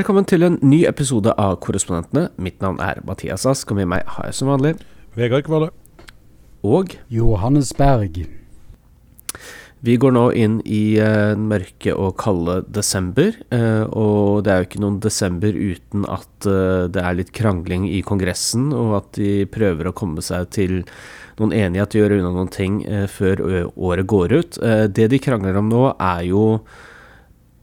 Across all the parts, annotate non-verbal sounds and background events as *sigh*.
Velkommen til en ny episode av Korrespondentene. Mitt navn er Mathias Ask, og med meg har jeg som vanlig Vegard Kvale. Og Johannes Berg. vi går nå inn i eh, mørke og kalde desember. eh, og det er jo ikke noen desember uten at eh, det er litt krangling i Kongressen, og at de prøver å komme seg til noen enighet og gjøre unna noen ting eh, før året går ut. Eh, det de krangler om nå, er jo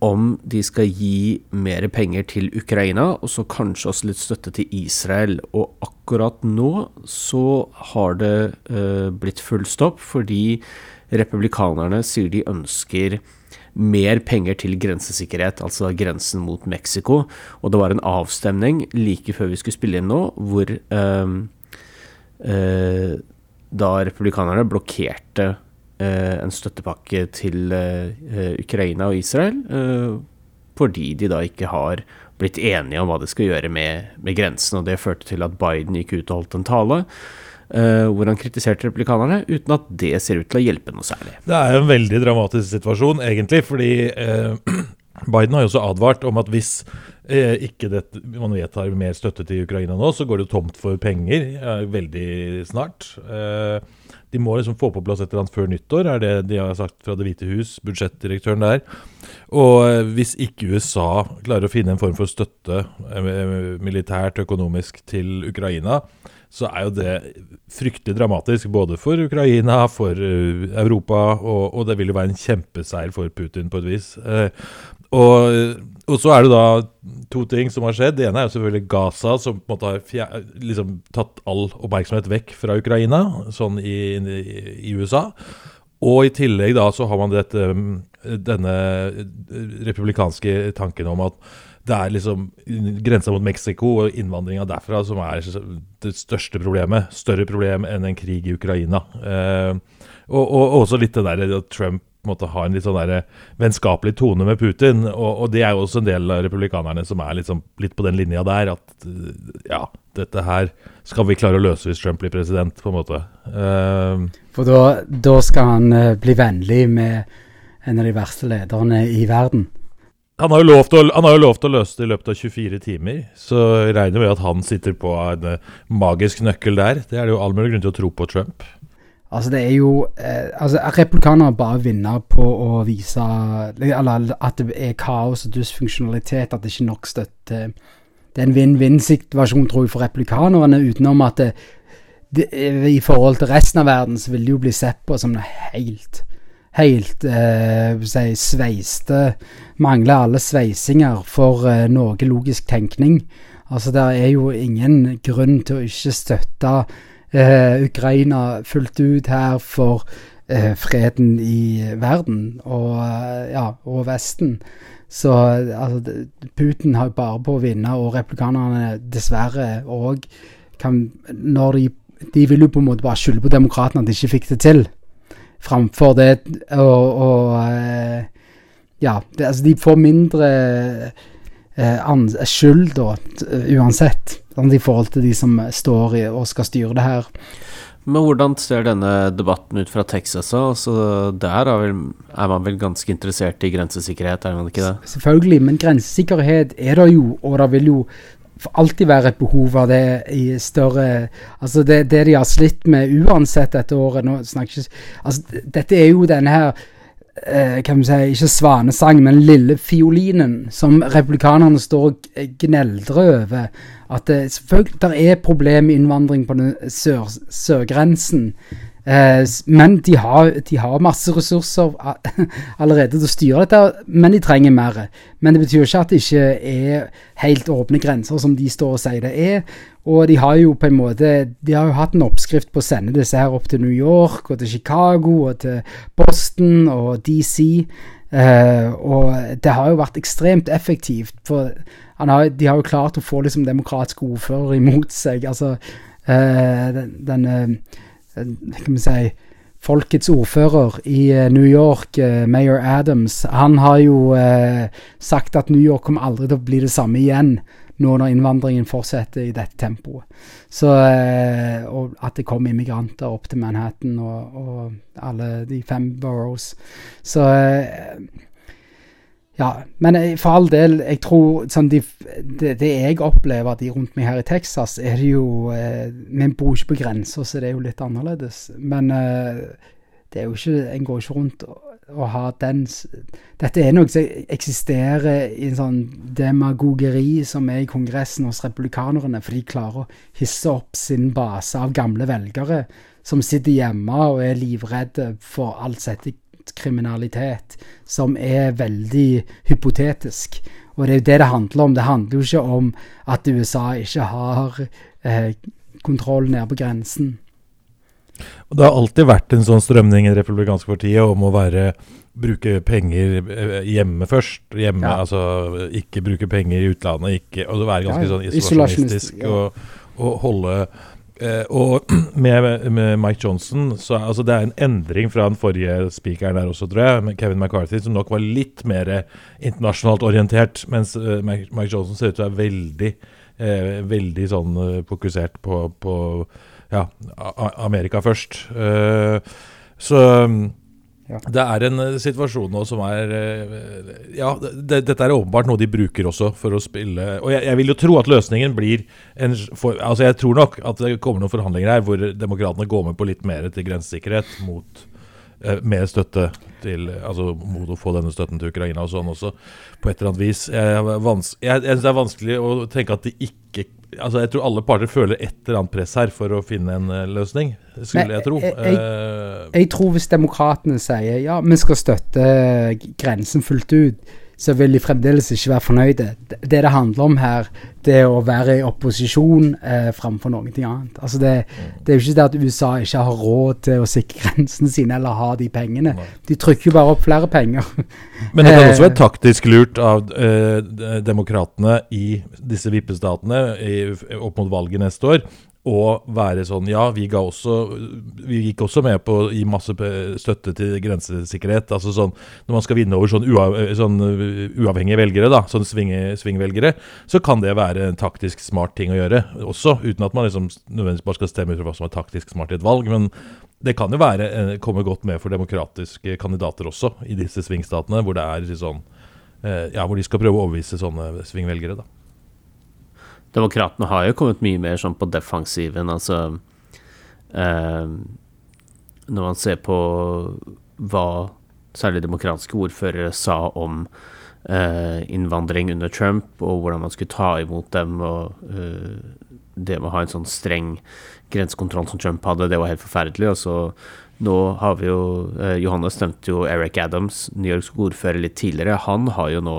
om de skal gi mer penger til Ukraina, og så kanskje også litt støtte til Israel. Og akkurat nå så har det eh, blitt full stopp, fordi republikanerne sier de ønsker mer penger til grensesikkerhet, altså grensen mot Mexico. Og det var en avstemning like før vi skulle spille inn nå, hvor eh, eh, da republikanerne blokkerte en støttepakke til eh, eh, Ukraina og Israel, eh, fordi de da ikke har blitt enige om hva de skal gjøre med, med grensen. Og det førte til at Biden gikk ut og holdt en tale eh, hvor han kritiserte republikanerne, uten at det ser ut til å hjelpe noe særlig. Det er en veldig dramatisk situasjon, egentlig, fordi eh, *clears throat* Biden har jo også advart om at hvis eh, ikke det, man vedtar mer støtte til Ukraina nå, så går det tomt for penger eh, veldig snart. Eh, de må liksom få på plass et eller annet før nyttår, er det de har sagt fra Det hvite hus, budsjettdirektøren der. Og eh, hvis ikke USA klarer å finne en form for støtte militært militært, økonomisk, til Ukraina, så er jo det fryktelig dramatisk både for Ukraina, for eh, Europa, og, og det vil jo være en kjempeseier for Putin på et vis. Og, og så er det da to ting som har skjedd. Det ene er jo selvfølgelig Gaza, som på en måte har fjer, liksom tatt all oppmerksomhet vekk fra Ukraina, sånn i, i, i USA. Og i tillegg da så har man dette, denne republikanske tanken om at det er liksom grensa mot Mexico og innvandringa derfra som er det største problemet. Større problem enn en krig i Ukraina. Eh, og, og også litt det der at Trump måtte ha en litt sånn der vennskapelig tone med Putin. Og, og, det er jo også en del av republikanerne som er liksom litt på den linja der. At ja, dette her skal vi klare å løse hvis Trump blir president, på en måte. Uh, For da, da skal han eh, bli vennlig med en av de verste lederne i verden. Han har, jo å, har jo lovt å løse det i løpet av 24 timer, så regner regner med at han sitter på en eh, magisk nøkkel der. Det er det jo all mulig grunn til å tro på Trump. Altså, det er jo eh, Altså, republikanere bare vinner på å vise Eller at det er kaos og dysfunksjonalitet, at det ikke er nok støtte. Det er en vinn-vinn-situasjon, tror jeg, for republikanerne, utenom at det, det, i forhold til resten av verden så vil det jo bli sett på som noe helt helt eh, si, sveiste Mangler alle sveisinger for eh, noe logisk tenkning. Altså, det er jo ingen grunn til å ikke støtte eh, Ukraina fullt ut her for eh, freden i verden og, eh, ja, og Vesten. Så altså, Putin har bare på å vinne, og replikanerne dessverre òg de De vil jo på en måte bare skylde på demokratene at de ikke fikk det til framfor det og, og Ja, det, altså de får mindre eh, skyld da, uansett, sånn, i forhold til de som står i og skal styre det her. Men hvordan ser denne debatten ut fra Texas? Altså, der er, vel, er, man vel ganske interessert i grensesikkerhet, er man ikke det? Selvfølgelig, men grensesikkerhet er det jo, og det vil jo alltid være et behov av det i større Altså det, det de har slitt med uansett dette året nå snakker ikke, altså Dette er jo denne her eh, kan vi si, ikke svanesang, men lille fiolinen som republikanerne står og gneldrer over. At det, selvfølgelig der er problem med innvandring på den sør, sørgrensen. Eh, men de har, de har, masse ressurser *laughs* allerede til å styre dette, men de trenger mer. Men det betyr ikke at det ikke er helt åpne grenser, som de står og sier det er. Og de har jo på en måte De har jo hatt en oppskrift på å sende disse her opp til New York og til Chicago og til Boston og DC. Eh, og det har jo vært ekstremt effektivt, for har, de har jo klart å få liksom demokratiske ordførere imot seg. Altså den, den kan vi si, folkets ordfører i New York, Mayor Adams, han har jo eh, sagt at New York kommer aldri til å bli det samme igjen nå når innvandringen fortsetter i dette tempoet. Så, eh, og at det kommer immigranter opp til Manhattan og, og alle de fem boroughs. Så eh, Ja, men eh, for all del, jeg tror sånn de, det, det, jeg opplever de rundt meg her i Texas, er det jo eh, bor ikke på grensa, så det er jo litt annerledes. Men eh, det er jo ikke En går ikke rundt og, og har den Dette er noe som eksisterer i en sånn demagogeri som er i Kongressen hos republikanerne, for de klarer å hisse opp sin base av gamle velgere som sitter hjemme og er livredde for alt som heter kriminalitet som er veldig hypotetisk. Og det er jo det det handler om. Det handler jo ikke om at USA ikke har eh, kontroll nede på grensen. Og Det har alltid vært en sånn strømning i det republikanske partiet om å være bruke penger eh, hjemme først. Hjemme, ja. altså Ikke bruke penger i utlandet. Ikke, og være ganske ja, sånn isolasjonistisk ja. og, og holde og *clears throat* med, med, Mike Johnson så altså Det er en endring fra den forrige speakeren der også, tror jeg, Kevin McCarthy, som nok var litt mer internasjonalt orientert, mens uh, Mike Johnson ser ut til å være veldig, eh, veldig sånn fokusert på, på ja, Amerika først. Eh, så um, ja. Det er en uh, situasjon nå som er uh, Ja, det, dette er åpenbart noe de bruker også for å spille Og jeg, jeg vil jo tro at løsningen blir en, for, Altså Jeg tror nok at det kommer noen forhandlinger her hvor demokratene går med på litt mer til grensesikkerhet mot eh, mer støtte til Altså mot å få denne støtten til Ukraina og sånn også, på et eller annet vis. Jeg, jeg, jeg det er vanskelig å tenke at de ikke Altså, jeg tror alle parter føler et eller annet press her for å finne en uh, løsning, skulle jeg tro. Jeg, jeg, uh, jeg tror hvis demokratene sier ja, vi skal støtte grensen fullt ut, så vil de fremdeles ikke være fornøyde. Det det handler om her, det er å være i opposisjon eh, framfor noe annet. Altså det, det, er jo ikke det at USA ikke har råd til å sikre grensene sine eller ha de pengene. De trykker jo bare opp flere penger. *laughs* Men det kan også være taktisk lurt av eh, demokratene i disse vippestatene opp mot valget neste år og være sånn Ja, vi, ga også, vi gikk også med på å gi masse støtte til grensesikkerhet. altså sånn, Når man skal vinne over sånn, uav, sånn uavhengige velgere, da, sånn svingvelgere, så kan det være en taktisk smart ting å gjøre også. Uten at man liksom nødvendigvis bare skal stemme ut hva som er taktisk smart i et valg. Men det kan jo være, eh, komme godt med for demokratiske kandidater også, i disse svingstatene, hvor det er sånn eh, Ja, hvor de skal prøve å overbevise sånne svingvelgere, da. Demokratene har jo kommet mye mer sånn på defensiven, altså eh, Når man ser på hva særlig demokratiske ordførere sa om eh, innvandring under Trump, og hvordan man skulle ta imot dem, og eh, det med å ha en sånn streng grensekontroll som Trump hadde, det var helt forferdelig. og så nå har vi jo eh, Johannes nevnte jo Eric Adams, New Yorks ordfører, litt tidligere. Han har jo nå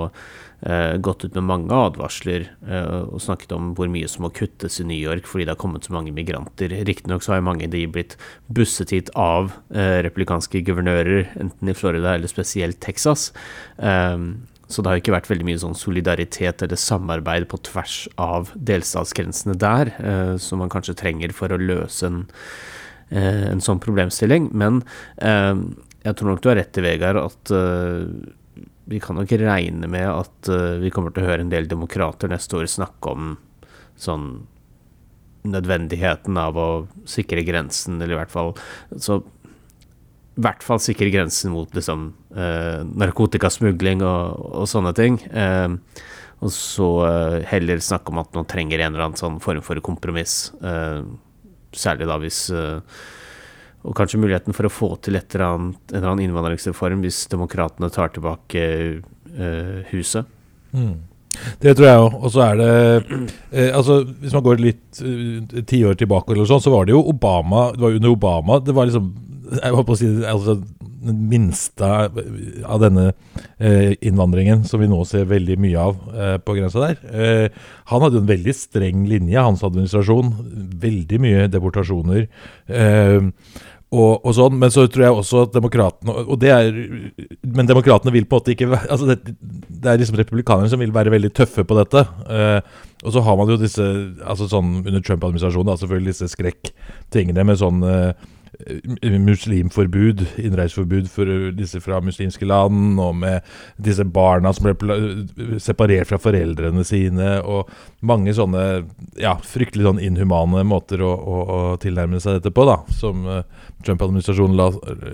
gått ut med mange advarsler eh, og snakket om hvor mye som må kuttes i New York fordi det har kommet så mange migranter. Riktignok så har mange av de blitt busset hit av eh, republikanske guvernører, enten i Florida eller spesielt Texas. Um, så det har ikke vært veldig mye sånn solidaritet eller samarbeid på tvers av delstatsgrensene der, eh, som man kanskje trenger for å løse en, eh, en sånn problemstilling. Men eh, jeg tror nok du har rett i, Vegard, at eh, vi kan nok regne med at uh, vi kommer til å høre en del demokrater neste år snakke om sånn nødvendigheten av å sikre grensen, eller i hvert fall så i hvert fall sikre grensen mot liksom uh, narkotikasmugling og, og, sånne ting. Uh, og så heller snakke om at man trenger en eller annen sånn form for kompromiss. særlig da hvis og kanskje muligheten for å få til et eller annet, en eller annen innvandringsreform hvis demokratene tar tilbake uh, huset. Mm. Det tror jeg òg. Og så er det eh, altså Hvis man går litt uh, tiår tilbake, eller sånn, så var det jo Obama Det var under Obama det var liksom jeg holdt på å si altså, den minste av denne eh, innvandringen som vi nå ser veldig mye av eh, på grensa der. Eh, han hadde jo en veldig streng linje, hans administrasjon. Veldig mye deportasjoner. Eh, og, og, sånn, Men så tror jeg også at demokratene og det er, Men demokratene vil på en måte ikke altså det, det, er liksom republikanerne som vil være veldig tøffe på dette. Eh, og så har man jo disse altså sånn Under Trump-administrasjonen selvfølgelig disse skrekktingene med sånn eh, muslimforbud, innreiseforbud for disse fra muslimske land, og med disse barna som ble separert fra foreldrene sine, og mange sånne ja, fryktelig sånn inhumane måter å, å, å tilnærme seg dette på, da, som Trump-administrasjonen la,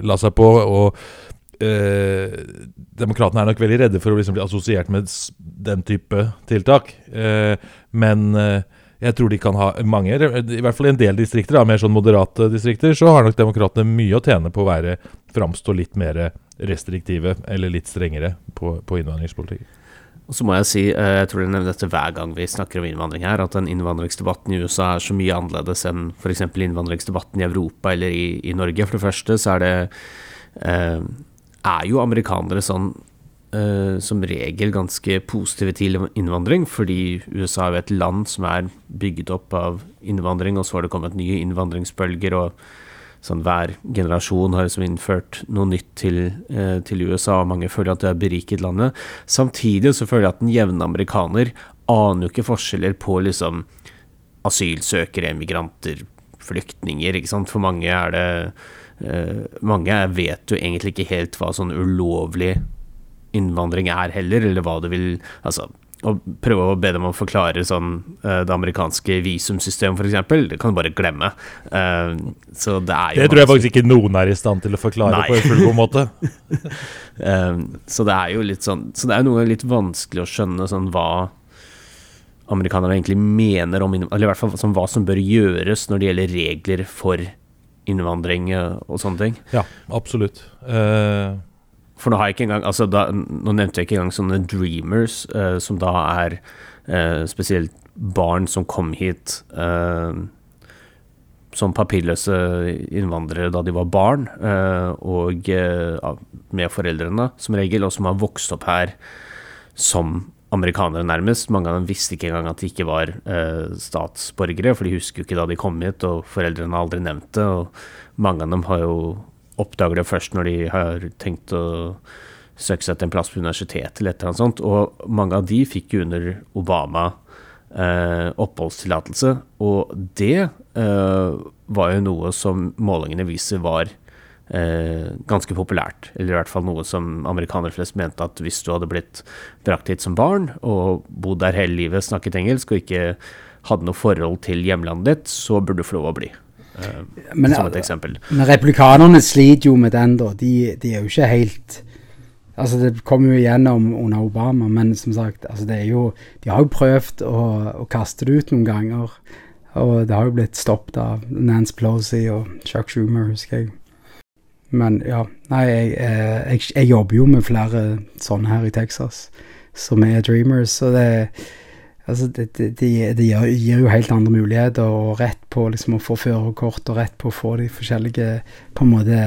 la, seg på. og eh, Demokratene er nok veldig redde for å liksom bli assosiert med den type tiltak. Eh, men eh, jeg tror de kan ha mange, i hvert fall i en del distrikter, da, mer sånn moderate distrikter, så har nok demokratene mye å tjene på å være framstå litt mer restriktive eller litt strengere på, på innvandringspolitikk. Og så må jeg si, eh, jeg tror jeg nevner dette hver gang vi snakker om innvandring her, at den innvandringsdebatten i USA er så mye annerledes enn f.eks. innvandringsdebatten i Europa eller i, i Norge. For det første så er det eh, er jo amerikanere sånn eh, som regel ganske positive til innvandring, fordi USA er jo et land som er bygget opp av innvandring, og så har det kommet nye innvandringsbølger, og sånn hver generasjon har liksom innført noe nytt til, eh, til USA, og mange føler at det har beriket landet. Samtidig så føler jeg at den jevne amerikaner aner jo ikke forskjeller på liksom asylsøkere, emigranter, flyktninger, ikke sant. For mange er det Uh, Mange vet jo egentlig ikke helt hva sånn ulovlig innvandring er heller, eller hva det vil Altså, å prøve å be dem å forklare sånn eh, det amerikanske visumsystemet, f.eks., det kan du bare glemme. Eh, så det er jo Det tror jeg faktisk ikke noen er i stand til å forklare Nei. på en fullgod måte. *laughs* Eh, så det er jo litt sånn Så det er noe litt vanskelig å skjønne sånn hva amerikanerne egentlig mener om eller i hvert fall sånn, hva som bør gjøres når det gjelder regler for innvandring og sånne ting. Ja, absolutt. Eh, For nå har jeg ikke engang altså da, Nå nevnte jeg ikke engang sånne dreamers, uh, som da er uh, spesielt barn som kom hit uh, som papirløse innvandrere da de var barn, og med foreldrene som regel, og som har vokst opp her som amerikanere nærmest. Mange av dem visste ikke engang at de ikke var statsborgere, for de husker jo ikke da de kom hit, og foreldrene har aldri nevnt det. Og mange av dem har jo oppdager det først når de har tenkt å søke seg til en plass på universitetet eller et eller annet sånt. Og mange av de fikk jo under Obama eh, oppholdstillatelse, og det eh, var jo noe som målingene viser var eh, ganske populært. Eller i hvert fall noe som amerikanere flest mente at hvis du hadde blitt brakt hit som barn og bodd der hele livet, snakket engelsk og ikke hadde noe forhold til hjemlandet ditt, så burde du få lov å bli. Eh, Men, som et eksempel. men republikanerne sliter jo med den, da. De, de er jo ikke helt Altså, det kom jo igjennom under Obama, men som sagt, altså det er jo De har jo prøvd å, å kaste det ut noen ganger, og det har jo blitt stoppet av Nance Pelosi og Chuck Schumer, husker jeg. Men ja, nei, jeg, eh, jeg, jeg jobber jo med flere sånne her i Texas, som er dreamers, så det Altså, det, det, det, det gir, gir jo helt andre muligheter, og rett på liksom å få førerkort, og rett på å få de forskjellige på en måte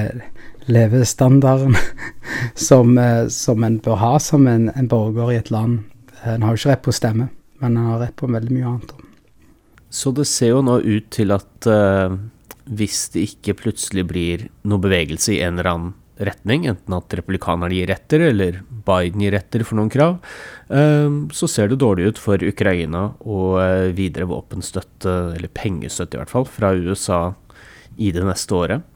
levestandarden *laughs* som, eh, som en bør ha som en, en borger i et land. En har jo ikke rett på å stemme, men en har rett på veldig mye annet. Så det ser jo nå ut til at uh, hvis det ikke plutselig blir noe bevegelse i en eller annen retning, enten at republikanerne gir etter, eller Biden gir etter for noen krav, eh, så ser det dårlig ut for Ukraina og eh, videre våpenstøtte, eller pengestøtte i hvert fall, fra USA i det neste året.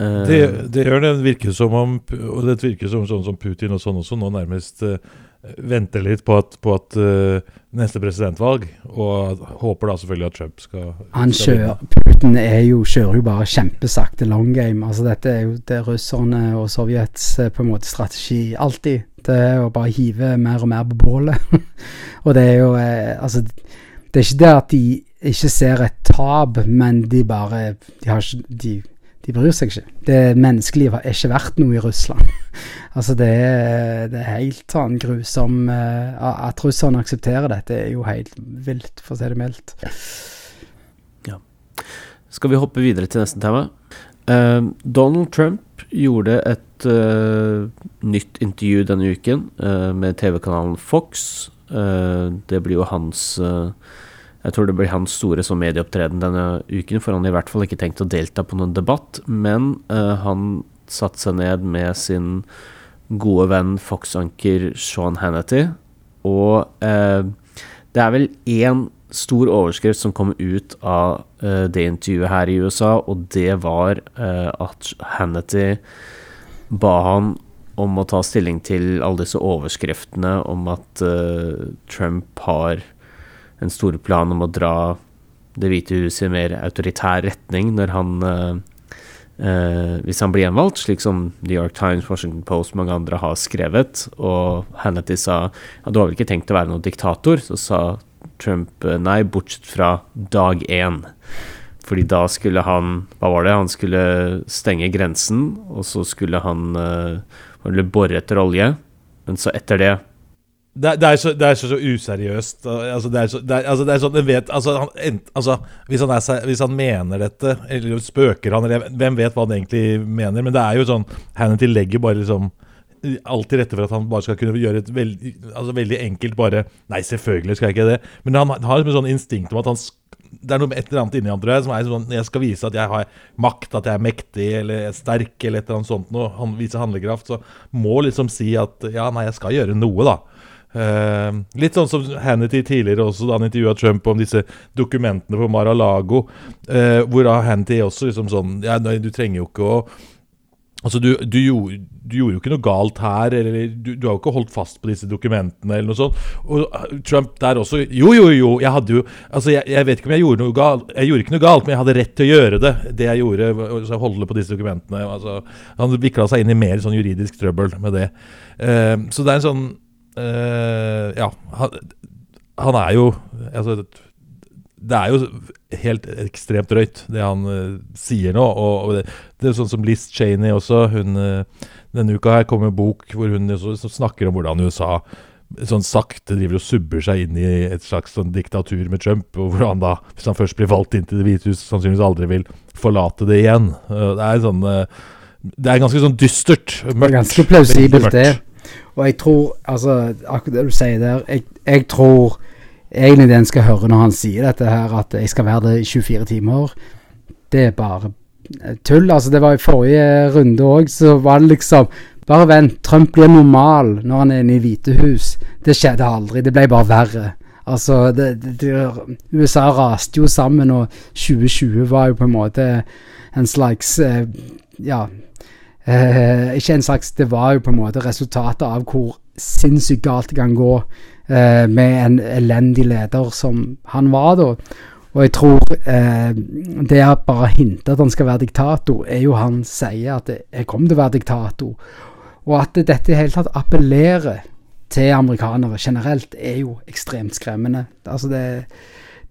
Det, det gjør det. Det virker som om Og det virker som sånn som Putin og sånn også nå nærmest eh, venter litt på at, på at uh, neste presidentvalg, og håper da selvfølgelig at Trump skal Han kjører, Putin er jo, kjører jo bare kjempesakte long game. Altså Dette er jo det russerne og Sovjets eh, på en måte strategi alltid. Det er å bare hive mer og mer på bålet. *laughs* og det er jo eh, Altså, det er ikke det at de ikke ser et tap, men de bare De har ikke de, de bryr seg ikke. Det Menneskelivet har ikke vært noe i Russland. *laughs* altså det er, det er helt sånn grusom uh, At russerne aksepterer dette, er jo helt vilt, for å si det mildt. Skal vi hoppe videre til neste tema? Uh, Donald Trump gjorde et uh, nytt intervju denne uken med TV-kanalen Fox. Det blir jo hans eh, Jeg tror det blir hans store som medieopptreden denne uken, for han har i hvert fall ikke tenkt å delta på noen debatt, men uh, han satte seg ned med sin gode venn Fox-anker Sean Hannity, og uh, det er vel én stor overskrift som kom ut av uh, det intervjuet her i USA, og det var at Hannity ba han om å ta stilling til alle disse overskriftene om at Trump har en stor plan om å dra Det hvite huset i mer autoritær retning når han eh, eh, hvis han blir gjenvalgt, slik som New York Times, Washington Post mange andre har skrevet. Og Hannity sa ja, du har vel ikke tenkt å være noen diktator? Så sa Trump eh, nei, bortsett fra dag én. Fordi da skulle han Hva var det? Han skulle stenge grensen, og så skulle han uh, bore etter olje. Men så etter det det, det, er så, er så, så, useriøst. Altså, det, er er, er sånn altså, hvis, han er, mener dette, eller spøker han, eller hvem vet hva han egentlig mener? Men det er jo sånn Hannity legger bare liksom alt til rette for at han bare skal kunne gjøre et veldig, altså veldig enkelt bare Nei, selvfølgelig skal jeg ikke det. Men han har et sånn instinkt om at han det er noe et eller annet inni han, tror jeg, som er sånn Jeg skal vise at jeg har makt, at jeg er mektig eller sterk eller et eller annet sånt noe. Han viser handlekraft. Så må liksom si at ja, nei, jeg skal gjøre noe, da. Uh, litt sånn som Hannity tidligere også, da han intervjua Trump om disse dokumentene på Mar-a-Lago. Uh, da Hannity også liksom sånn Ja, nei, du trenger jo ikke å Altså, du, du, gjorde, du, gjorde, jo ikke noe galt her, eller du, du, har jo ikke holdt fast på disse dokumentene, eller noe sånt. Og uh, Trump der også Jo, jo, jo, jeg hadde jo Altså, jeg, jeg, vet ikke om jeg gjorde noe galt. Jeg gjorde ikke noe galt, men jeg hadde rett til å gjøre det. Det jeg gjorde, å holde på disse dokumentene. Altså, han vikla seg inn i mer sånn juridisk trøbbel med det. Uh, så det er en sånn uh, Ja. Han, han, er jo Altså det er jo helt ekstremt drøyt, det han uh, sier nå. Og, og det, det, er sånn som Liz Cheney også. Hun, uh, denne uka her kom en bok hvor hun så, så snakker om hvordan USA sånn sakte driver og subber seg inn i et slags sånn diktatur med Trump. Og hvor han da, hvis han først blir valgt inn til Det hvite hus, sannsynligvis aldri vil forlate det igjen. Det er sånn Det er ganske sånn dystert. Mørkt. Ganske plausibelt, det. Og jeg tror, altså, akkurat det du sier der, jeg, jeg tror egentlig det en skal høre når han sier dette her, at jeg skal være det i 24 timer, det er bare tull. Altså, det var i forrige runde òg, så var det liksom Bare vent, Trump blir normal når han er inne i Hvitehus. Det skjedde aldri. Det ble bare verre. Altså, det, det, USA raste jo sammen, og 2020 var jo på en måte en slags eh, Ja. Eh, ikke en slags Det var jo på en måte resultatet av hvor sinnssykt galt det kan gå eh, med en elendig leder som han var da. Og jeg tror eh, det er bare hinte at han skal være diktator, er jo han sier at 'jeg kommer til å være diktator'. Og at dette i hele tatt appellerer til amerikanere generelt, er jo ekstremt skremmende. Altså, det,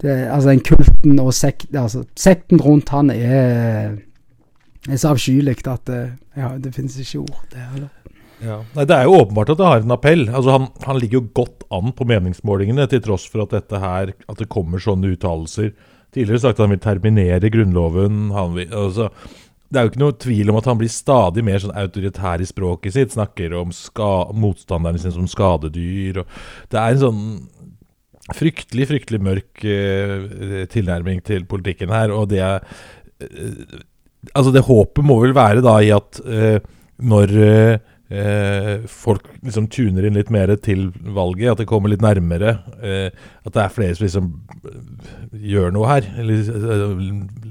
det, altså den kulten og sek, altså, sekten rundt han er, er så avskyelig at eh, ja, det finnes ikke ord. Det, eller. Ja. Nei, Det er jo åpenbart at det har en appell. Altså han, han, ligger jo godt an på meningsmålingene, til tross for at dette her, at det kommer sånne uttalelser. Tidligere sagt at han vil terminere Grunnloven. Vil, altså, det er jo ikke noe tvil om at han blir stadig mer sånn autoritær i språket sitt. Snakker om motstanderne sine som skadedyr. det er en sånn fryktelig, fryktelig mørk eh, tilnærming til politikken her. Og det er eh, Altså, det håpet må vel være da i at eh, når eh, eh, folk liksom tuner inn litt mer til valget, at det kommer litt nærmere. Eh, at det er flere som liksom eh, gjør noe her, eller eh,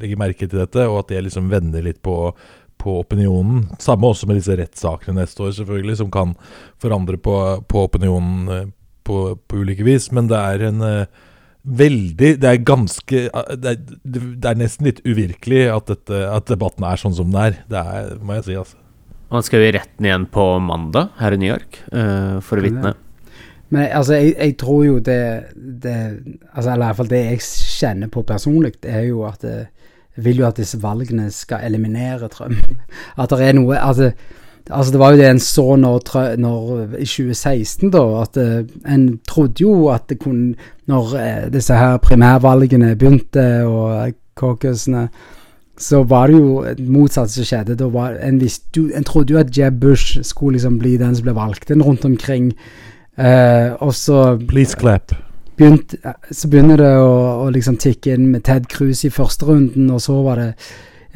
legger merke til dette, og at det liksom vender litt på, på opinionen. Samme også med disse rettssakene neste år, selvfølgelig, som kan forandre på, på opinionen eh, på, på, ulike vis. Men det er en uh, veldig Det er ganske det er, det er, nesten litt uvirkelig at, dette, at debatten er sånn som den er. Det er, må jeg si. altså. Han skal jo i retten igjen på mandag her i New York uh, for å vitne. Men altså, jeg, jeg, tror jo det, det altså, Eller iallfall det jeg kjenner på personlig, det er jo at jeg vil jo at disse valgene skal eliminere Trump. *laughs* At det er noe altså, altså det var jo det en så når, når i 2016, da, at uh, en trodde jo at det kunne Når uh, disse her primærvalgene begynte, og caucusene så var det jo motsatt som skjedde. Da var en, visste, en trodde jo at Jeb Bush skulle liksom bli den som ble valgt inn rundt omkring. Uh, og så Please clap. Begynt, så begynner det å, å, liksom tikke inn med Ted Cruz i første runden, og så var det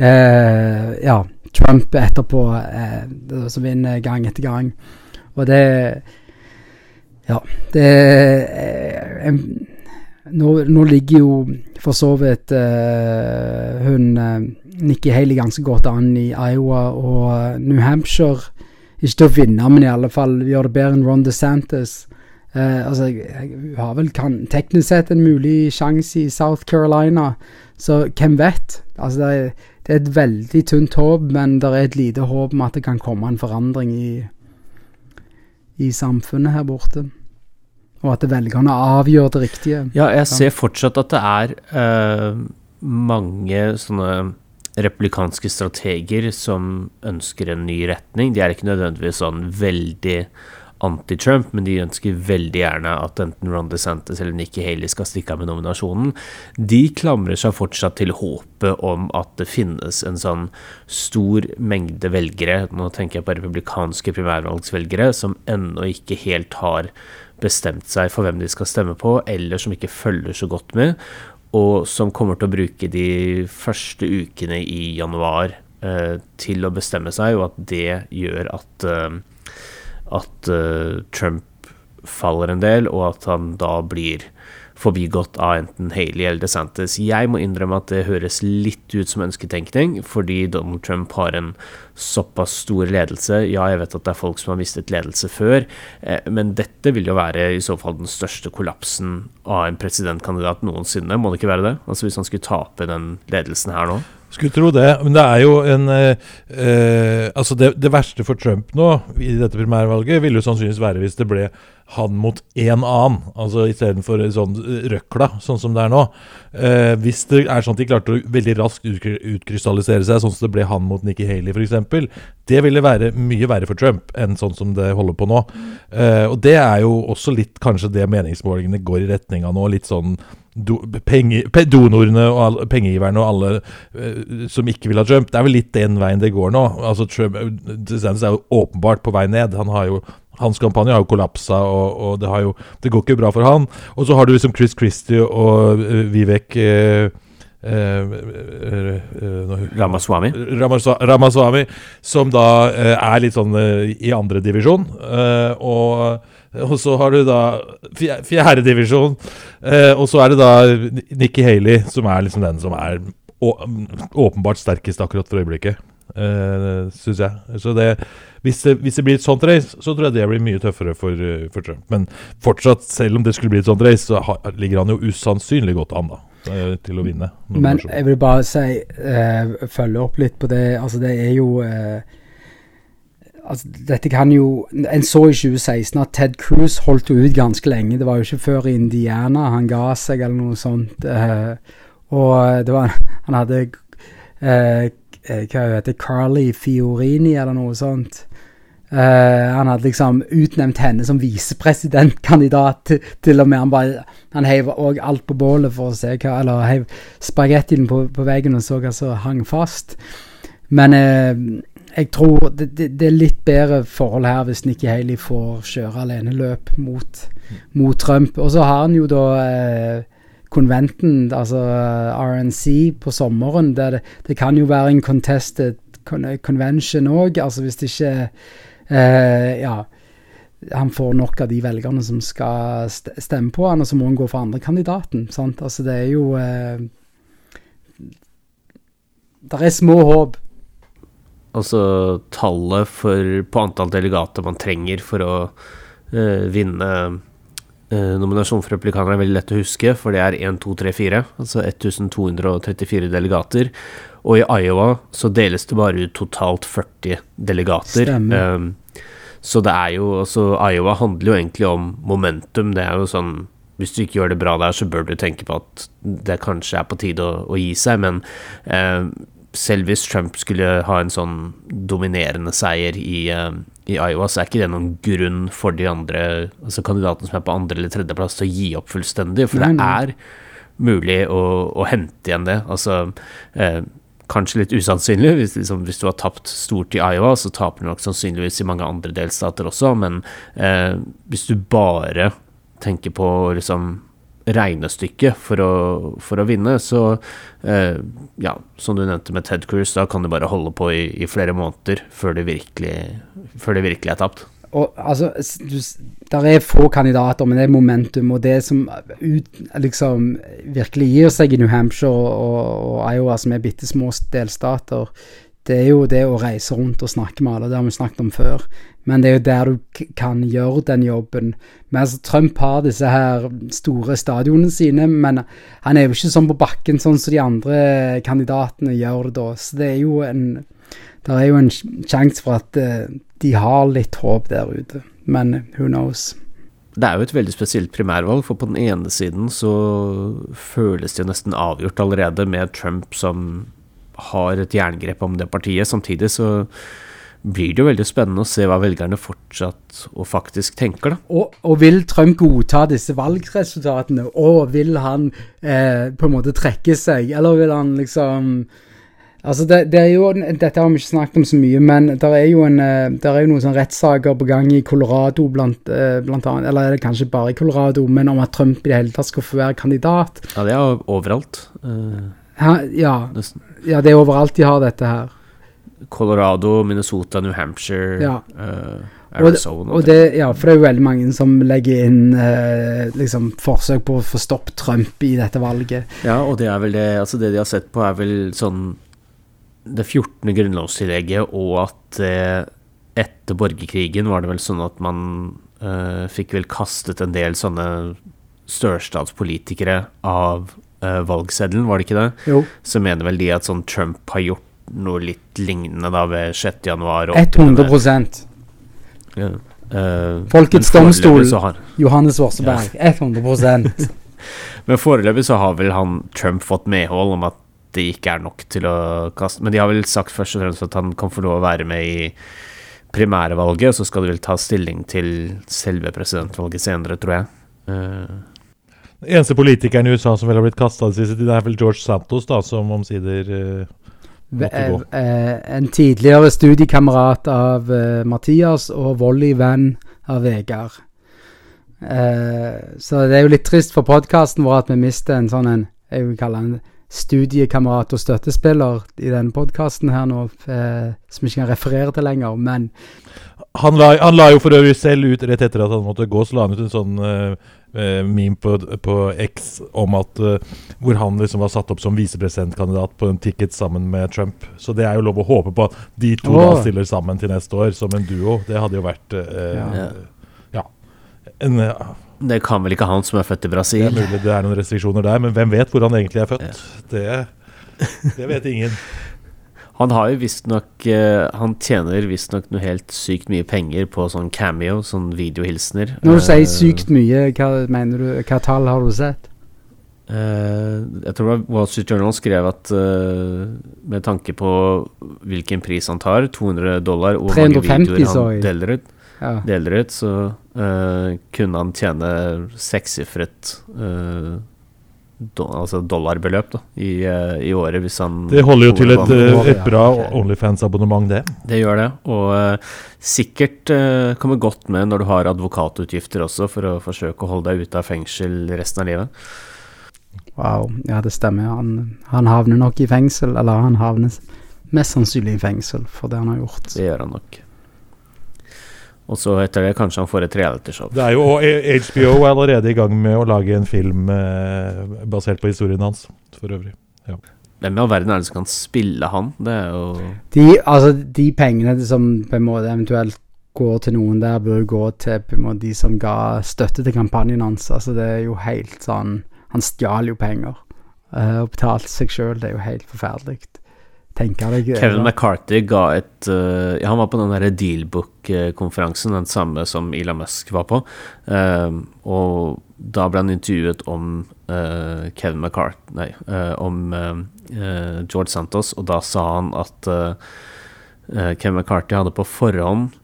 uh, ja, Trump etterpå eh, som vinner gang etter gang. Og det Ja, det eh, nå, nå, ligger jo for så vidt uh, hun uh, Nikki Haley ganske godt an i Iowa og New Hampshire. Ikke til å vinne, men i alle fall gjør det bedre enn Ron DeSantis. Uh, altså, hun har vel kan, teknisk sett en mulig sjanse i South Carolina, så hvem vet? Altså, det er, det er et veldig tynt håp, men det er et lite håp om at det kan komme en forandring i, i samfunnet her borte. Og at velgerne avgjør det riktige. Ja, jeg ser fortsatt at det er uh, mange sånne republikanske strateger som ønsker en ny retning. De er ikke nødvendigvis sånn veldig anti-Trump, men de ønsker veldig gjerne at enten Ron DeSantis eller Nikki Haley skal stikke av med nominasjonen. De klamrer seg fortsatt til håpet om at det finnes en sånn stor mengde velgere, nå tenker jeg på republikanske primærvalgsvelgere, som ennå ikke helt har bestemt seg for hvem de skal stemme på, eller som ikke følger så godt med, og som kommer til å bruke de første ukene i januar eh, til å bestemme seg, og at det gjør at, eh, at uh, Trump faller en del, og at han da blir forbigått av enten Haley eller DeSantis. Jeg må innrømme at det høres litt ut som ønsketenkning, fordi Donald Trump har en såpass stor ledelse. Ja, jeg vet at det er folk som har mistet ledelse før, eh, men dette vil jo være i så fall den største kollapsen av en presidentkandidat noensinne, må det ikke være det? Altså Hvis han skulle tape den ledelsen her nå? Skulle tro det, men det er jo en eh, eh, Altså, det, det, verste for Trump nå i dette primærvalget ville jo sannsynligvis være hvis det ble han mot én annen, altså istedenfor sånn røkla, sånn som det er nå. Eh, hvis det er sånn at de klarte å veldig raskt utkrystallisere seg, sånn som det ble han mot Nikki Haley f.eks., det ville være mye verre for Trump enn sånn som det holder på nå. Eh, og det er jo også litt kanskje det meningsmålingene går i retning av nå. Litt sånn do, penge, donorene og alle, pengegiverne og alle eh, som ikke vil ha Trump. Det er vel litt den veien det går nå. Altså Trump DeSantis er jo åpenbart på vei ned. Han har jo hans kampanje har jo kollapsa, og, og det, jo, det, går ikke bra for han. Og så har du liksom Chris Christie og uh, Vivek uh, uh, Ramaswamy. Ramaswamy, som da er litt sånn i andre divisjon. og og så har du da fjerde divisjon. og så er det da Nikki Haley, som er liksom den som er åpenbart sterkest akkurat for øyeblikket uh, syns jeg. Så det, hvis, det, hvis, det, blir et sånt race, så tror jeg det blir mye tøffere for, uh, for Trump. Men fortsatt, selv om det skulle bli et sånt race, så ha, ligger han jo usannsynlig godt an da, eh, til å vinne. Men jeg vil bare si, uh, følge opp litt på det. Altså, det er jo Altså, dette kan jo En så i 2016 at Ted Cruz holdt jo ut ganske lenge. Det var jo ikke før i Indiana han ga seg, eller noe sånt. Eh, og det var Han hadde Eh, hva hun heter, Carly Fiorini, eller noe sånt. Uh, han hadde liksom utnevnt henne som visepresidentkandidat til, til, og med. Han bare, han heiv òg alt på bålet for å se hva Eller heiv spagettien på, på, veggen og så hva som hang fast. Men uh, jeg tror det, det, det, er litt bedre forhold her hvis Nikki Haley får kjøre aleneløp mot, mot Trump. Og så har han jo da uh, konventen, altså RNC, på sommeren. Det, det, kan jo være en contested convention òg. Altså hvis det ikke eh, Ja. Han får nok av de velgerne som skal stemme på han, og så må han gå for andrekandidaten. Sant? Altså det er jo eh, Det er små håp. Altså tallet for, på antall delegater man trenger for å eh, vinne nominasjon for replikanere er veldig lett å huske, for det er 1, 2, 3, 4. Altså 1234 delegater. Og i Iowa så deles det bare ut totalt 40 delegater. Stemmer. Um, så det er jo altså Iowa handler jo egentlig om momentum. Det er jo sånn Hvis du ikke gjør det bra der, så bør du tenke på at det kanskje er på tide å, å gi seg, men uh, selv hvis Trump skulle ha en sånn dominerende seier i, uh, i, Iowa, så er ikke det noen grunn for de andre altså kandidatene som er på andre eller tredjeplass, til å gi opp fullstendig. For nei, nei. det er mulig å, å, hente igjen det. Altså eh, kanskje litt usannsynlig. Hvis, liksom, hvis, du har tapt stort i Iowa, så taper du nok sannsynligvis i mange andre delstater også, men eh, hvis du bare tenker på liksom regnestykke for å, for å vinne. Så eh, ja, som du nevnte med Ted Cruz, da kan du bare holde på i, i flere måneder før det virkelig, før det virkelig er tapt. Og altså, der er få kandidater, men det er momentum. Og det som ut, liksom virkelig gir seg i New Hampshire og, og, og Iowa, som er bitte små delstater, det er jo det å reise rundt og snakke med alle, det har vi snakket om før. Men det er jo der du kan gjøre den jobben. Men altså, Trump har disse her store stadionene sine, men han er jo ikke sånn på bakken sånn som de andre kandidatene gjør det da. Så det er jo en Det er jo en sjanse for at eh, de har litt håp der ute. Men who knows. Det er jo et veldig spesielt primærvalg, for på den ene siden så føles det jo nesten avgjort allerede med Trump som har et jerngrep om det partiet. Samtidig så blir det jo veldig spennende å se hva velgerne fortsatt og faktisk tenker, da. Og, og vil Trump godta disse valgresultatene, og vil han eh, på en måte trekke seg, eller vil han liksom Altså, det, det er jo, Dette har vi ikke snakket om så mye, men det er jo, en, eh, der er jo noen sånne rettssaker på gang i Colorado, blant, eh, blant annet. Eller er det kanskje bare i Colorado, men om at Trump i det hele tatt skal få være kandidat. Ja, det er overalt. Uh, ja, ja, det er overalt de har dette her. Colorado, Minnesota, New Hampshire, Ja. Og, Arizona. og det, ja, for det er jo veldig mange som legger inn uh, liksom forsøk på å få stoppet Trump i dette valget. Ja, og det er vel det Altså, det de har sett på, er vel sånn det 14. grunnlovstillegget, og at uh, etter borgerkrigen var det vel sånn at man fikk vel kastet en del sånne størstatspolitikere av valgseddelen, var det ikke det? Jo. Så mener vel de at sånn Trump har gjort noe litt lignende da ved 6. januar. og opp til 100 Ja. Uh, Folkets domstol. har- Johannes Vorseberg. 100 *laughs* *laughs* Men foreløpig så har vel han Trump fått medhold om at det ikke er nok til å kaste Men de har vel sagt først og fremst at han kan få lov å være med i primærvalget, og så skal de vel ta stilling til selve presidentvalget senere, tror jeg. Uh. Den eneste politikeren i USA som vel har blitt kasta det siste det er vel George Santos, da, som omsider. Eh, En tidligere studiekamerat av uh, Mathias og volleyvenn av Vegard. Uh, så det er jo litt trist for podkasten vår at vi mister en sånn en Jeg vil kalle han studiekamerat og støttespiller i denne podkasten her nå, uh, som vi ikke kan referere til lenger, men Han la, han la jo for øvrig selv ut rett etter at han måtte gå, så la han ut en sånn eh, eh, meme på, på X om at eh, hvor han liksom var satt opp som visepresidentkandidat på en ticket sammen med Trump. Så det er jo lov å håpe på at de to oh. da stiller sammen til neste år som en duo. Det hadde jo vært eh, Ja. ja. En, eh, det kan vel ikke han som er født i Brasil? det er mulig det er noen restriksjoner der, men hvem vet hvor han egentlig er født? Det, det vet ingen. Han har jo visstnok uh, Han tjener visstnok noe helt sykt mye penger på sånn cameo, sånn videohilsener. når du sier Eh, sykt mye, hva mener du? Hva tall har du sett? Uh, jeg tror Wall Street Journal skrev at med tanke på hvilken pris han tar, 200 dollar, og hvor mange videoer han deler ut, Ja. deler ut så kunne han tjene sekssifret uh, do, altså dollarbeløp da, i, eh, i året hvis han Det holder jo til et, eh, et bra Onlyfans-abonnement, det. Det gjør det, og uh, sikkert uh, kommer godt med når du har advokatutgifter også, for å forsøke å holde deg ute av fengsel resten av livet. Wow, ja det stemmer. Han, han havner nok i fengsel, eller han havner mest sannsynlig i fengsel for det han har gjort. Det gjør han nok. Og så etter det kanskje han får et realityshow. Det er jo, og HBO er allerede i gang med å lage en film eh, basert på historien hans, for øvrig. Hvem i all verden er det som kan spille han? Det er jo De, altså, de pengene som på en måte eventuelt går til noen der, bør gå til på en måte de som ga støtte til kampanjen hans. Altså, det er jo helt sånn Han stjal jo penger Uh, og betalte seg sjøl. Det er jo helt forferdelig. Tenker deg Kevin McCarthy ga et uh, han var på den derre Dealbook-konferansen, den samme som Elon Musk var på. Uh, og da ble han intervjuet om uh, Kevin McCarthy Nei, uh, om George Santos, og da sa han at Kevin McCarthy hadde på forhånd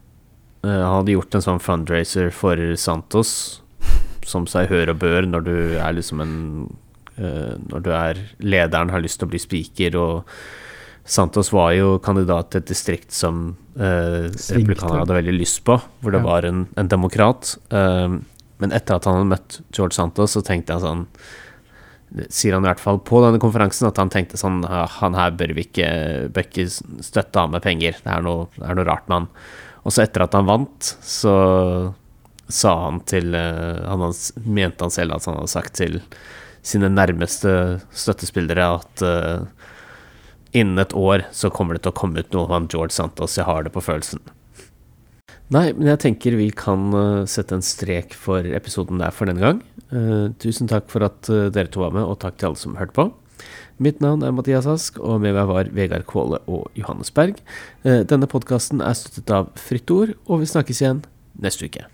Han hadde gjort en sånn fundraiser for Santos, som seg hør og bør når du er liksom en Når du er lederen, har lyst til å bli speaker og Santos var jo kandidat til et distrikt som eh, republikanerne hadde veldig lyst på, hvor det Ja. var en, en demokrat. Um, men etter at han hadde møtt George Santos, så tenkte han sånn Sier han i hvert fall på denne konferansen at han tenkte sånn Han her bør vi ikke, bør ikke støtte han med penger. Det er, noe, det er noe rart med han. Og så etter at han vant, så sa han til eh, han hans, Mente han selv at han hadde sagt til sine nærmeste støttespillere at eh, innen et år så kommer det til å komme ut noe av George Santos. Jeg har det på følelsen. Nei, men jeg tenker vi kan uh, sette en strek for episoden der for denne gang. Uh, tusen takk for at uh, dere to var med, og takk til alle som hørte på. Mitt navn er Mathias Ask, og med meg var Vegard Kvåle og Johannes Berg. denne podkasten er støttet av Fritt Ord, og vi snakkes igjen neste uke.